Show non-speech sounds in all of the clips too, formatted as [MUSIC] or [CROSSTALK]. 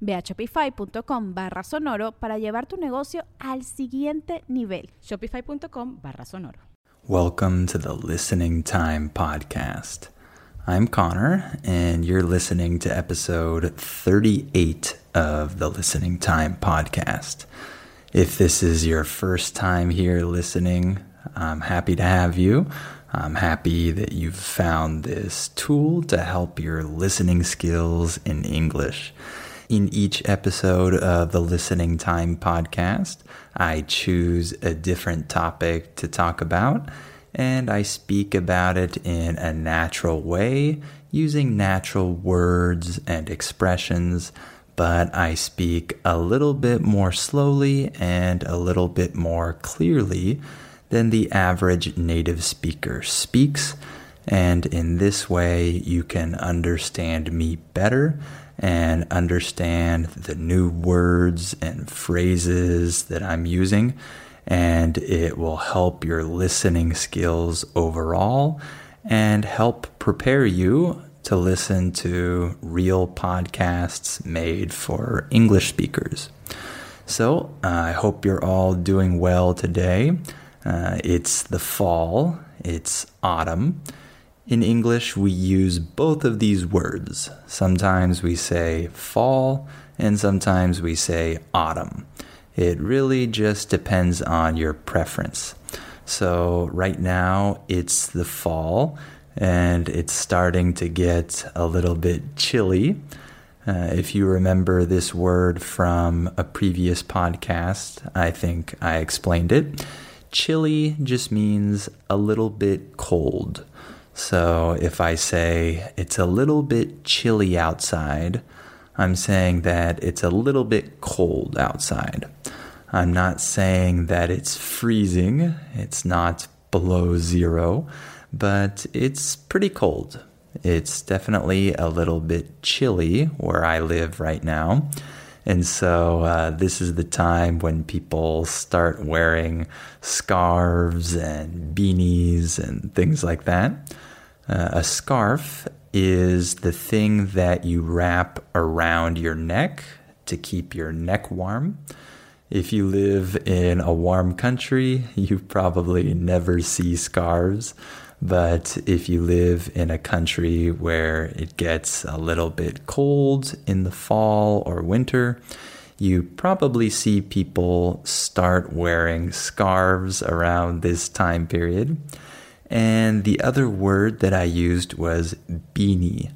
Ve a shopify.com barra sonoro para llevar tu negocio al siguiente nivel. Shopify.com barra sonoro. Welcome to the Listening Time Podcast. I'm Connor, and you're listening to episode 38 of the Listening Time Podcast. If this is your first time here listening, I'm happy to have you. I'm happy that you've found this tool to help your listening skills in English. In each episode of the Listening Time podcast, I choose a different topic to talk about and I speak about it in a natural way using natural words and expressions, but I speak a little bit more slowly and a little bit more clearly than the average native speaker speaks. And in this way, you can understand me better and understand the new words and phrases that I'm using. And it will help your listening skills overall and help prepare you to listen to real podcasts made for English speakers. So uh, I hope you're all doing well today. Uh, it's the fall, it's autumn. In English, we use both of these words. Sometimes we say fall, and sometimes we say autumn. It really just depends on your preference. So, right now, it's the fall, and it's starting to get a little bit chilly. Uh, if you remember this word from a previous podcast, I think I explained it. Chilly just means a little bit cold. So if I say it's a little bit chilly outside, I'm saying that it's a little bit cold outside. I'm not saying that it's freezing, it's not below zero, but it's pretty cold. It's definitely a little bit chilly where I live right now. And so uh, this is the time when people start wearing scarves and beanies and things like that. Uh, a scarf is the thing that you wrap around your neck to keep your neck warm. If you live in a warm country, [LAUGHS] you probably never see scarves. But if you live in a country where it gets a little bit cold in the fall or winter, you probably see people start wearing scarves around this time period. And the other word that I used was beanie.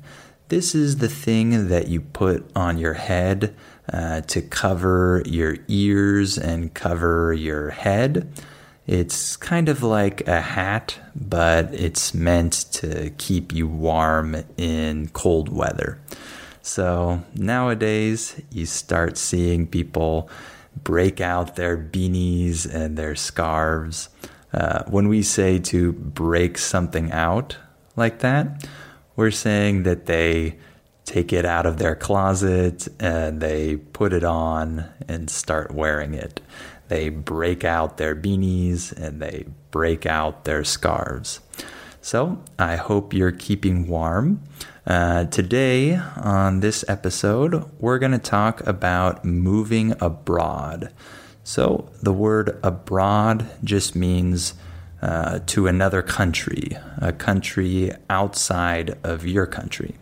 This is the thing that you put on your head uh, to cover your ears and cover your head. It's kind of like a hat, but it's meant to keep you warm in cold weather. So nowadays, you start seeing people break out their beanies and their scarves. Uh, when we say to break something out like that, we're saying that they take it out of their closet and they put it on and start wearing it. They break out their beanies and they break out their scarves. So I hope you're keeping warm. Uh, today, on this episode, we're going to talk about moving abroad. So the word abroad just means uh, to another country, a country outside of your country.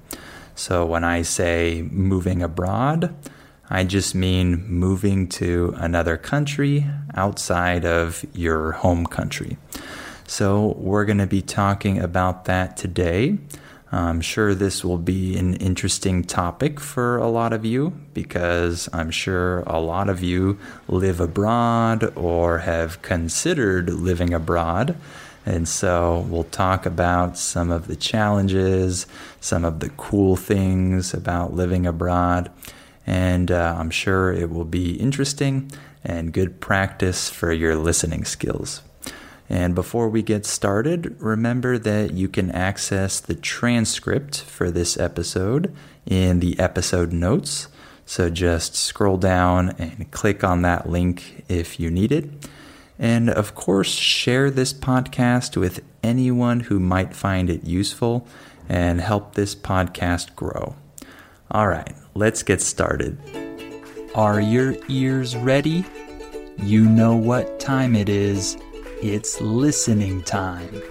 So when I say moving abroad, I just mean moving to another country outside of your home country. So, we're going to be talking about that today. I'm sure this will be an interesting topic for a lot of you because I'm sure a lot of you live abroad or have considered living abroad. And so we'll talk about some of the challenges, some of the cool things about living abroad. And uh, I'm sure it will be interesting and good practice for your listening skills. And before we get started, remember that you can access the transcript for this episode in the episode notes. So just scroll down and click on that link if you need it. And of course, share this podcast with anyone who might find it useful and help this podcast grow. All right, let's get started. Are your ears ready? You know what time it is. It's listening time.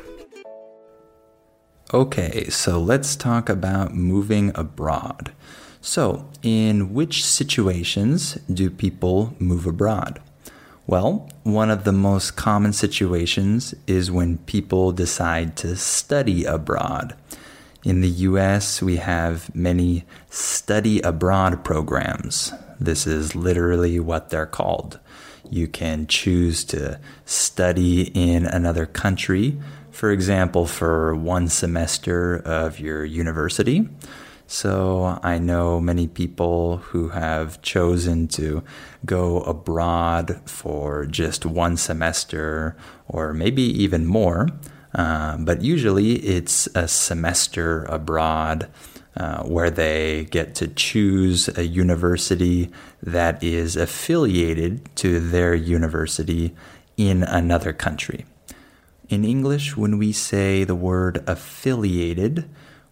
Okay, so let's talk about moving abroad. So, in which situations do people move abroad? Well, one of the most common situations is when people decide to study abroad. In the US, we have many study abroad programs. This is literally what they're called. You can choose to study in another country, for example, for one semester of your university. So I know many people who have chosen to go abroad for just one semester or maybe even more. Uh, but usually it's a semester abroad uh, where they get to choose a university that is affiliated to their university in another country. In English, when we say the word affiliated,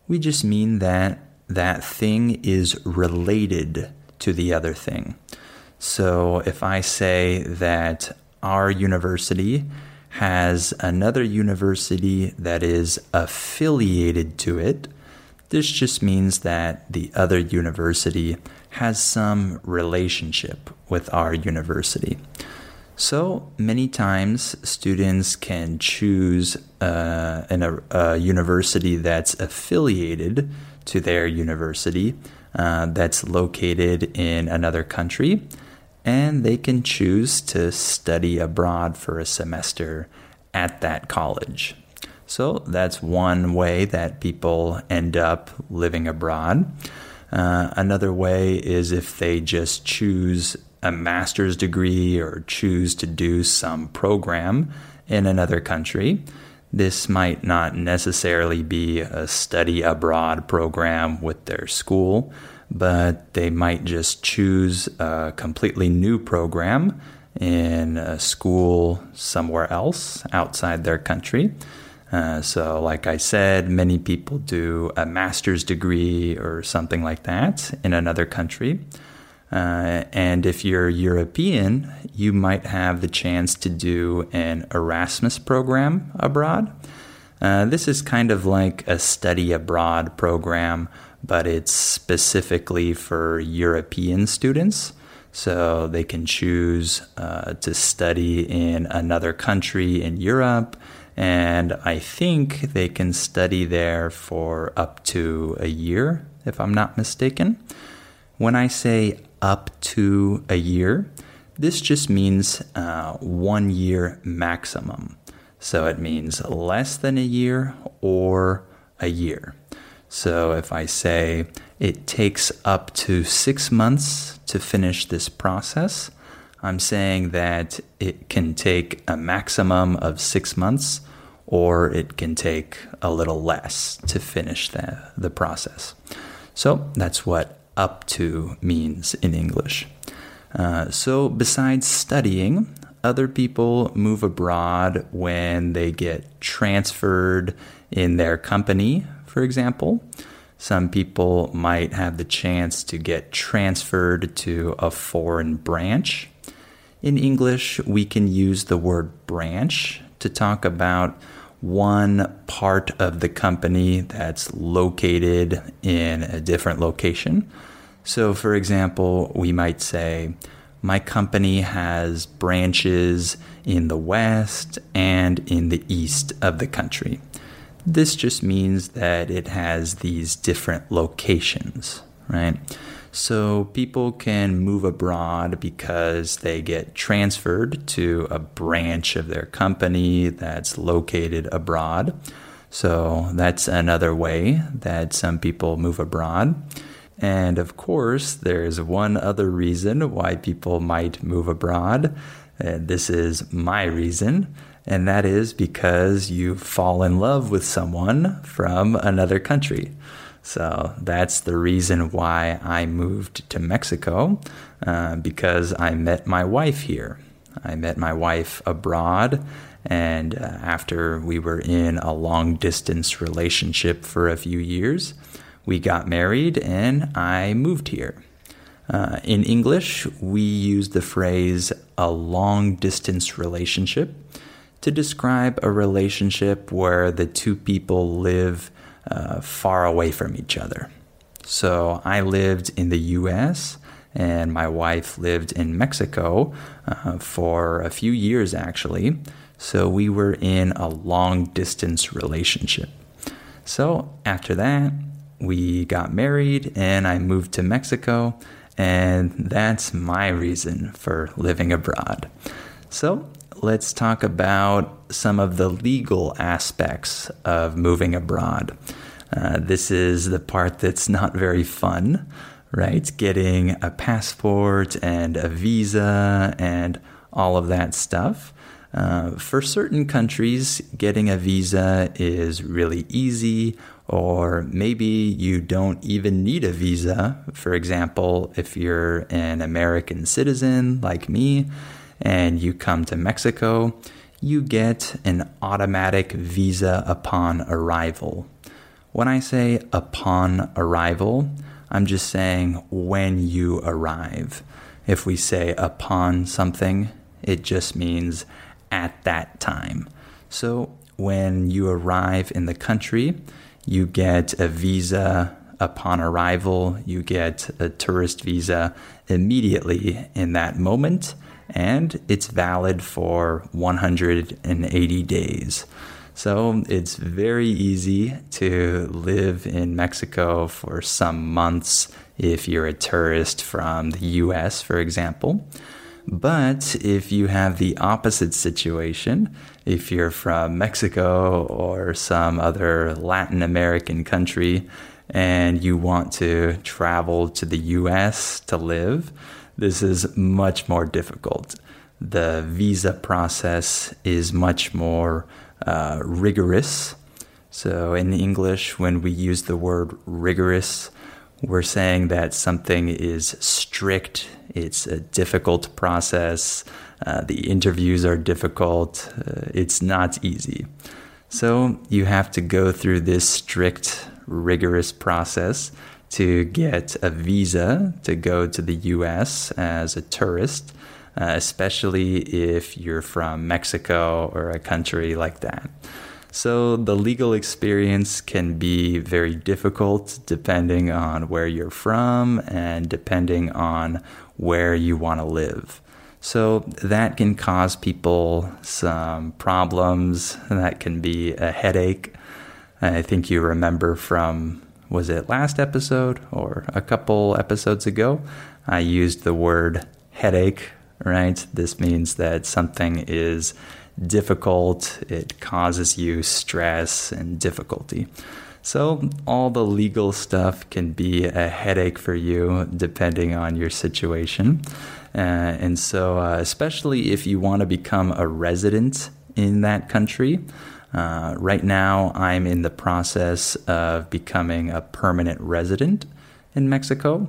we just mean that that thing is related to the other thing. So if I say that our university has another university that is affiliated to it, this just means that the other university has some relationship with our university. So many times, students can choose uh, an, a, a, university that's affiliated to their university uh, that's located in another country, and they can choose to study abroad for a semester at that college. So that's one way that people end up living abroad. Uh, another way is if they just choose a master's degree or choose to do some program in another country. This might not necessarily be a study abroad program with their school, but they might just choose a completely new program in a school somewhere else outside their country. Uh, so, like I said, many people do a master's degree or something like that in another country. Uh, and if you're European, you might have the chance to do an Erasmus program abroad. Uh, this is kind of like a study abroad program, but it's specifically for European students. So they can choose uh, to study in another country in Europe and I think they can study there for up to a year, if I'm not mistaken. When I say up to a year, this just means uh, one year maximum. So it means less than a year or a year. So if I say it takes up to six months to finish this process, I'm saying that it can take a maximum of six months or it can take a little less to finish the, the process. So that's what up to means in English. Uh, so, besides studying, other people move abroad when they get transferred in their company, for example. Some people might have the chance to get transferred to a foreign branch. In English, we can use the word branch to talk about one part of the company that's located in a different location. So, for example, we might say, My company has branches in the west, and in the east of the country. This just means that it has these different locations, right? So people can move abroad because they get transferred to a branch of their company that's located abroad. So that's another way that some people move abroad. And of course, there's one other reason why people might move abroad. And this is my reason, and that is because you fall in love with someone from another country. So that's the reason why I moved to Mexico uh, because I met my wife here. I met my wife abroad, and uh, after we were in a long distance relationship for a few years, we got married and I moved here. Uh, in English, we use the phrase a long distance relationship to describe a relationship where the two people live uh, far away from each other. So I lived in the US and my wife lived in Mexico uh, for a few years actually. So we were in a long distance relationship. So after that, we got married and I moved to Mexico, and that's my reason for living abroad. So let's talk about some of the legal aspects of moving abroad. Uh, this is the part that's not very fun, right? Getting a passport and a visa and all of that stuff. Uh, for certain countries, getting a visa is really easy, or maybe you don't even need a visa. For example, if you're an American citizen like me, and you come to Mexico, you get an automatic visa upon arrival. When I say upon arrival, I'm just saying when you arrive. If we say upon something, it just means at that time. So when you arrive in the country, you get a visa upon arrival, you get a tourist visa immediately in that moment and it's valid for 180 days. So it's very easy to live in Mexico for some months if you're a tourist from the US, for example. But if you have the opposite situation, if you're from Mexico or some other Latin American country and you want to travel to the US to live, this is much more difficult. The visa process is much more uh, rigorous. So, in English, when we use the word rigorous, we're saying that something is strict, it's a difficult process, uh, the interviews are difficult, uh, it's not easy. So, you have to go through this strict, rigorous process to get a visa to go to the US as a tourist, uh, especially if you're from Mexico or a country like that. So, the legal experience can be very difficult depending on where you're from and depending on where you want to live. So, that can cause people some problems. That can be a headache. I think you remember from was it last episode or a couple episodes ago? I used the word headache, right? This means that something is difficult, it causes you stress and difficulty. So, all the legal stuff can be a headache for you depending on your situation. Uh, and so, uh, especially if you want to become a resident in that country, uh, right now, I'm in the process of becoming a permanent resident in Mexico.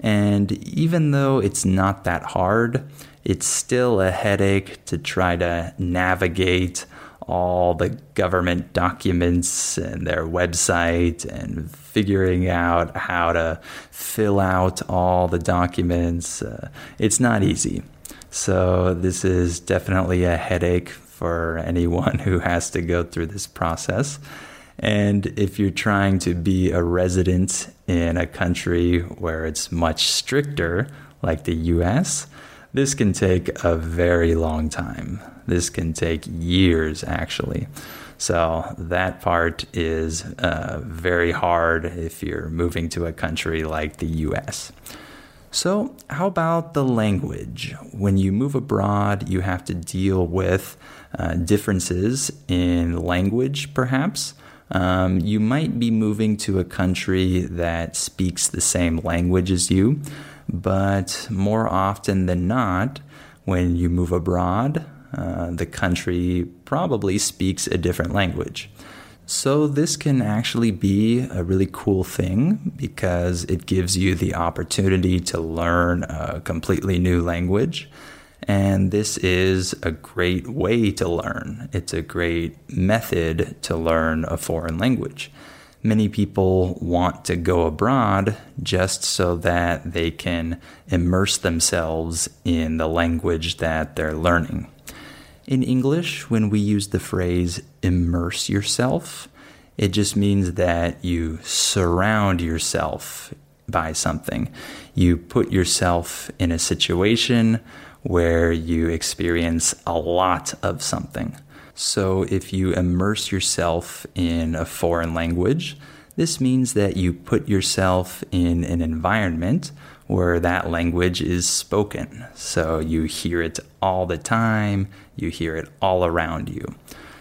And even though it's not that hard, it's still a headache to try to navigate all the government documents and their website and figuring out how to fill out all the documents. Uh, it's not easy. So, this is definitely a headache for anyone who has to go through this process. And if you're trying to be a resident in a country where it's much stricter, like the US, this can take a very long time. This can take years, actually. So that part is uh, very hard if you're moving to a country like the US. So, how about the language? When you move abroad, you have to deal with uh, differences in language, perhaps. Um, you might be moving to a country that speaks the same language as you, but more often than not, when you move abroad, uh, the country probably speaks a different language. So, this can actually be a really cool thing because it gives you the opportunity to learn a completely new language. And this is a great way to learn. It's a great method to learn a foreign language. Many people want to go abroad just so that they can immerse themselves in the language that they're learning. In English, when we use the phrase immerse yourself, it just means that you surround yourself by something. You put yourself in a situation where you experience a lot of something. So, if you immerse yourself in a foreign language, this means that you put yourself in an environment where that language is spoken. So you hear it all the time, you hear it all around you.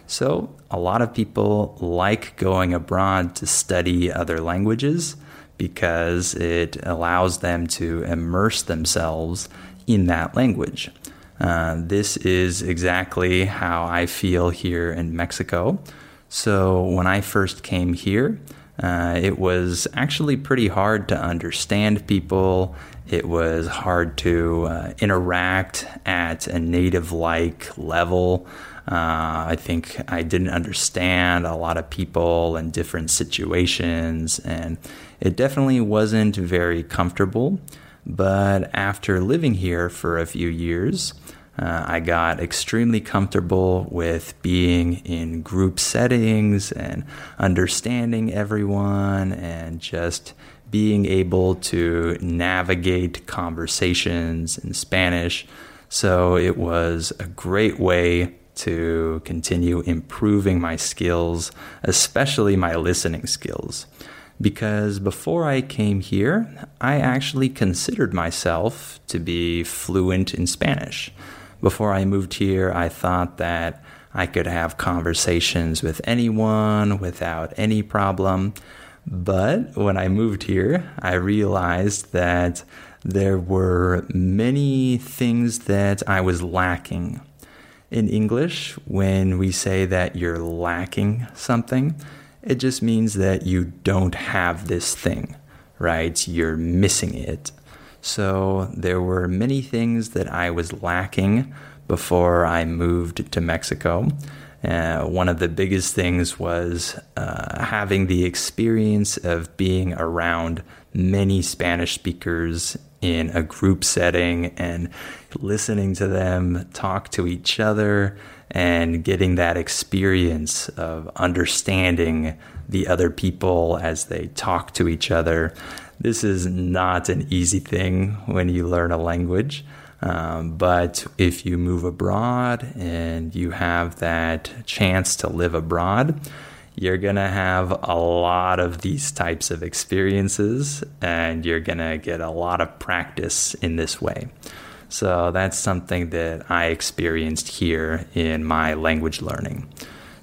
So a lot of people like going abroad to study other languages because it allows them to immerse themselves in that language. Uh, this is exactly how I feel here in Mexico. So when I first came here, uh, it was actually pretty hard to understand people. It was hard to uh, interact at a native like level. Uh, I think I didn't understand a lot of people and different situations, and it definitely wasn't very comfortable. But after living here for a few years, uh, I got extremely comfortable with being in group settings and understanding everyone and just being able to navigate conversations in Spanish. So it was a great way to continue improving my skills, especially my listening skills. Because before I came here, I actually considered myself to be fluent in Spanish. Before I moved here, I thought that I could have conversations with anyone without any problem. But when I moved here, I realized that there were many things that I was lacking in English, when we say that you're lacking something, it just means that you don't have this thing, right? You're missing it. So there were many things that I was lacking before I moved to Mexico. Uh, one of the biggest things was uh, having the experience of being around many Spanish speakers in a group setting and listening to them talk to each other and getting that experience of understanding the other people as they talk to each other. This is not an easy thing when you learn a language. Um, but if you move abroad and you have that chance to live abroad, you're going to have a lot of these types of experiences and you're going to get a lot of practice in this way. So that's something that I experienced here in my language learning.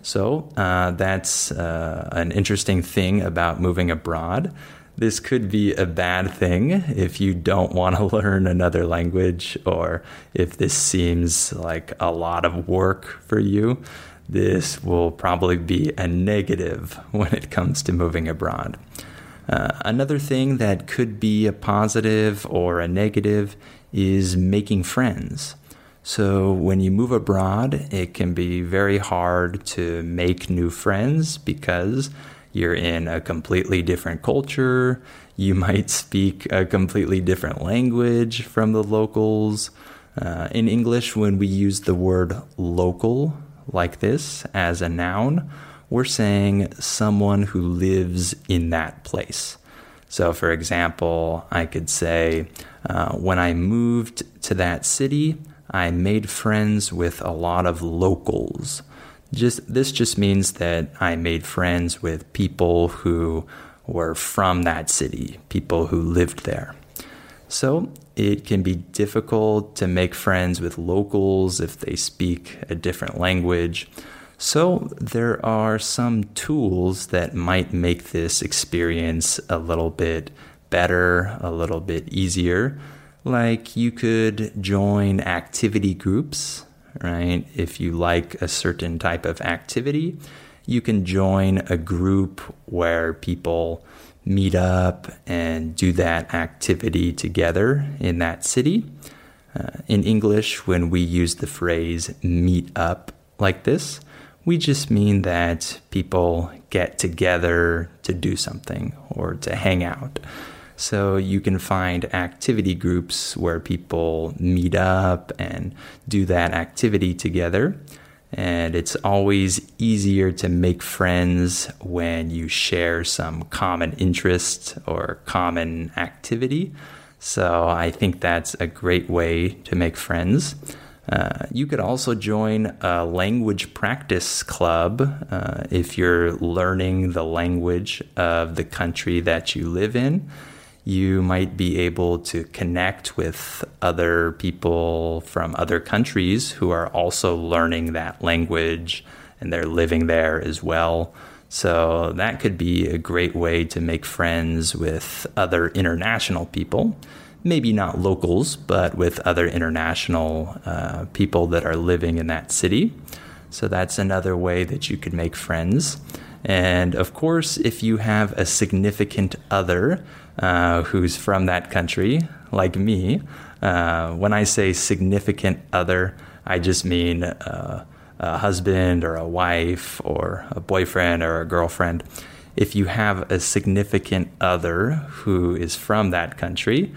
So uh, that's uh, an interesting thing about moving abroad. This could be a bad thing if you don't want to [LAUGHS] learn another language or if this seems like a lot of work for you this will probably be a negative [LAUGHS] when it comes to moving abroad. Uh, another thing that could be a positive or a negative is making friends. So, when you move abroad, it can be very hard to make new friends because you're in a completely different culture. You [LAUGHS] might speak a completely different language from the locals. Uh, in English, when we use the word local, like this as a noun, we're saying someone who lives in that place. So, for example, I could say, uh, when I moved to that city, I made friends with a lot of locals. Just this just means that I made friends with people who were from that city, people who lived there. So it can be difficult to make friends with locals if they speak a different language. So there are some tools that might make this experience a little bit better, a little bit easier. Like you could join activity groups, right? If you like a certain type of activity, you can join a group where people meet up and do that activity together in that city. Uh, in English, when we use the phrase meet up like this, we just mean that people get together to do something or to hang out. So you can find activity groups where people meet up and do that activity together. And it's always easier to make friends when you share some common interest or common activity. So I think that's a great way to make friends. Uh, you could also join a language practice club uh, if you're learning the language of the country that you live in you might be able to connect with other people from other countries who are also learning that language and they're living there as well. So that could be a great way to make friends with other international people. Maybe not locals, but with other international uh, people that are living in that city. So that's another way that you could make friends. And of course, if you have a significant other uh, who's from that country, like me, uh, when I say significant other, I just mean uh, a husband or a wife or a boyfriend or a girlfriend. If you have a significant other who is from that country,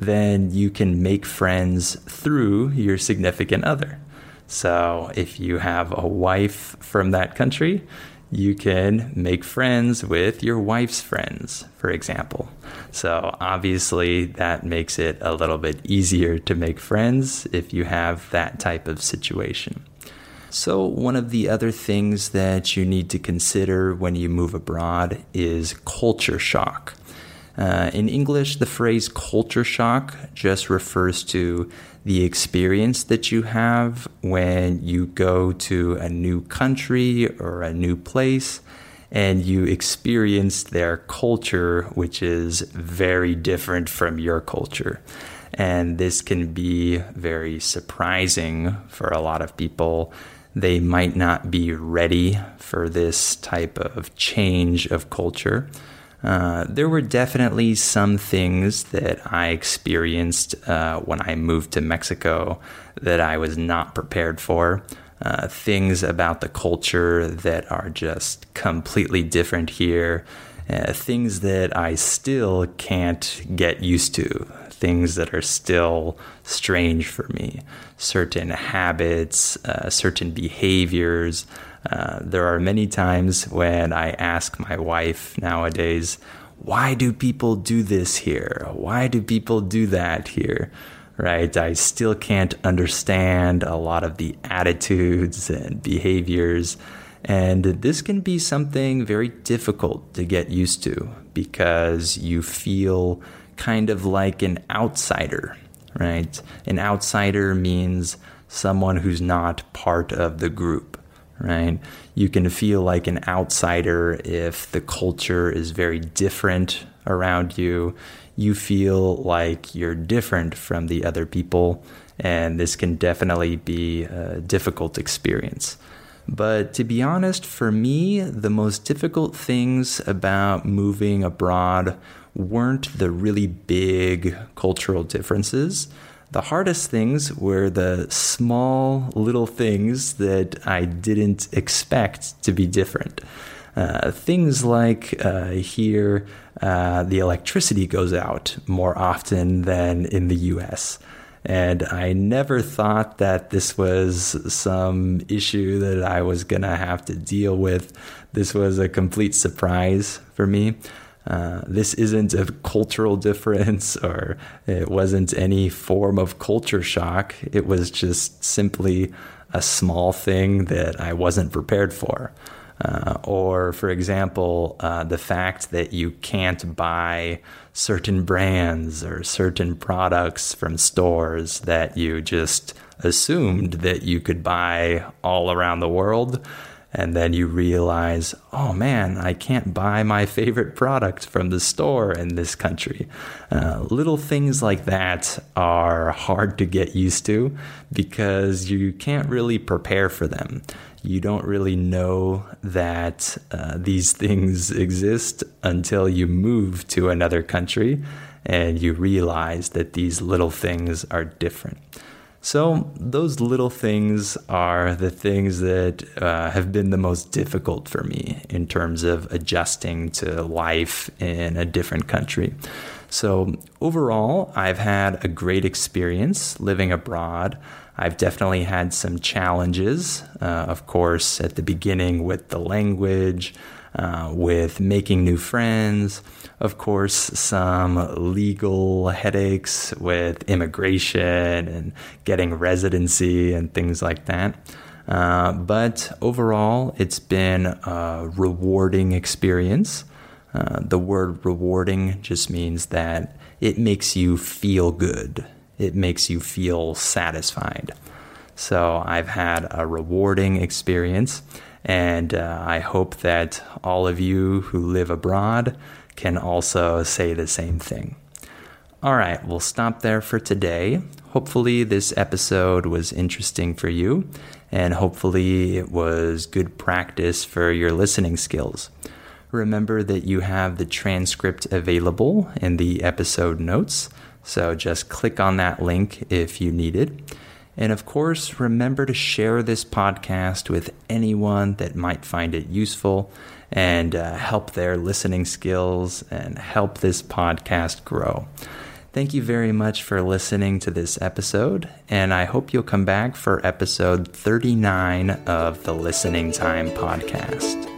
then you can make friends through your significant other. So if you have a wife from that country, you can make friends with your wife's friends, for example. So, obviously, that makes it a little bit easier to make friends if you have that type of situation. So, one of the other things that you need to consider when you move abroad is culture shock. Uh, in English, the phrase culture shock just refers to the experience that you have when you go to a new country or a new place and you experience their culture, which is very different from your culture. And this can be very surprising for a lot of people. They might not be ready for this type of change of culture. Uh, there were definitely some things that I experienced uh, when I moved to Mexico that I was not prepared for. Uh, things about the culture that are just completely different here. Uh, things that I still can't get used to. Things that are still strange for me. Certain habits, uh, certain behaviors. Uh, there are many times when I ask my wife nowadays, why do people do this here? Why do people do that here? Right? I still can't understand a lot of the attitudes and behaviors. And this can be something very difficult to get used to because you feel kind of like an outsider, right? An outsider means someone who's not part of the group right? You can feel like an outsider if the culture is very different around you. You feel like you're different from the other people, and this can definitely be a difficult experience. But to be honest, for me, the most difficult things about moving abroad weren't the really big cultural differences the hardest things were the small little things that I didn't expect to be different. Uh, things like uh, here, uh, the electricity goes out more often than in the US. And I never thought that this was some issue that I was going to have to deal with. This was a complete surprise for me. Uh, this isn't a cultural difference [LAUGHS] or it wasn't any form of culture shock. It was just simply a small thing that I wasn't prepared for. Uh, or, for example, uh, the fact that you can't buy certain brands or certain products from stores that you just assumed that you could buy all around the world. And then you realize, oh man, I can't buy my favorite product from the store in this country. Uh, little things like that are hard to get used to because you can't really prepare for them you don't really know that uh, these [LAUGHS] things exist until you move to another country and you realize that these little things are different. So, those little things are the things that uh, have been the most difficult for me in terms of adjusting to life in a different country. So, overall, I've had a great experience living abroad. I've definitely had some challenges, uh, of course, at the beginning with the language, uh, with making new friends, of course, some legal headaches with immigration and getting residency and things like that. Uh, but overall, it's been a rewarding experience. Uh, the word rewarding just means that it makes you feel good it makes you feel satisfied. So I've had a rewarding experience, and uh, I hope that all of you who live abroad can also say the same thing. All right, we'll stop there for today. Hopefully, this episode was interesting for you, and hopefully, it was good practice for your listening skills. Remember that you have the transcript available in the episode notes. So just click on that link if you need it. And of course, remember to share this podcast with anyone that might find it useful and uh, help their listening skills and help this podcast grow. Thank you very much for listening to this episode, and I hope you'll come back for episode 39 of the Listening Time podcast.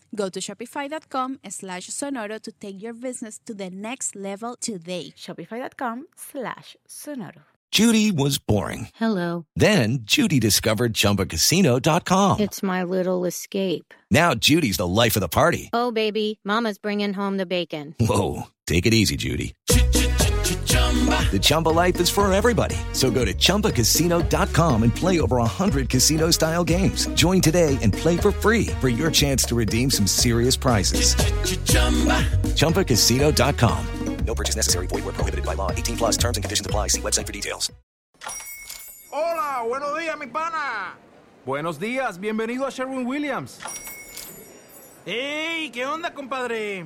Go to shopify.com slash sonoro to take your business to the next level today. Shopify.com slash sonoro. Judy was boring. Hello. Then Judy discovered ChumbaCasino.com. It's my little escape. Now Judy's the life of the party. Oh, baby, mama's bringing home the bacon. Whoa, take it easy, Judy. The Chumba life is for everybody. So go to ChumbaCasino.com and play over 100 casino style games. Join today and play for free for your chance to redeem some serious prizes. ChumbaCasino.com. No purchase necessary. Void where prohibited by law. 18 plus terms and conditions apply. See website for details. Hola, buenos días, mi pana. Buenos días, bienvenido a Sherwin Williams. ¡Ey! ¿Qué onda, compadre?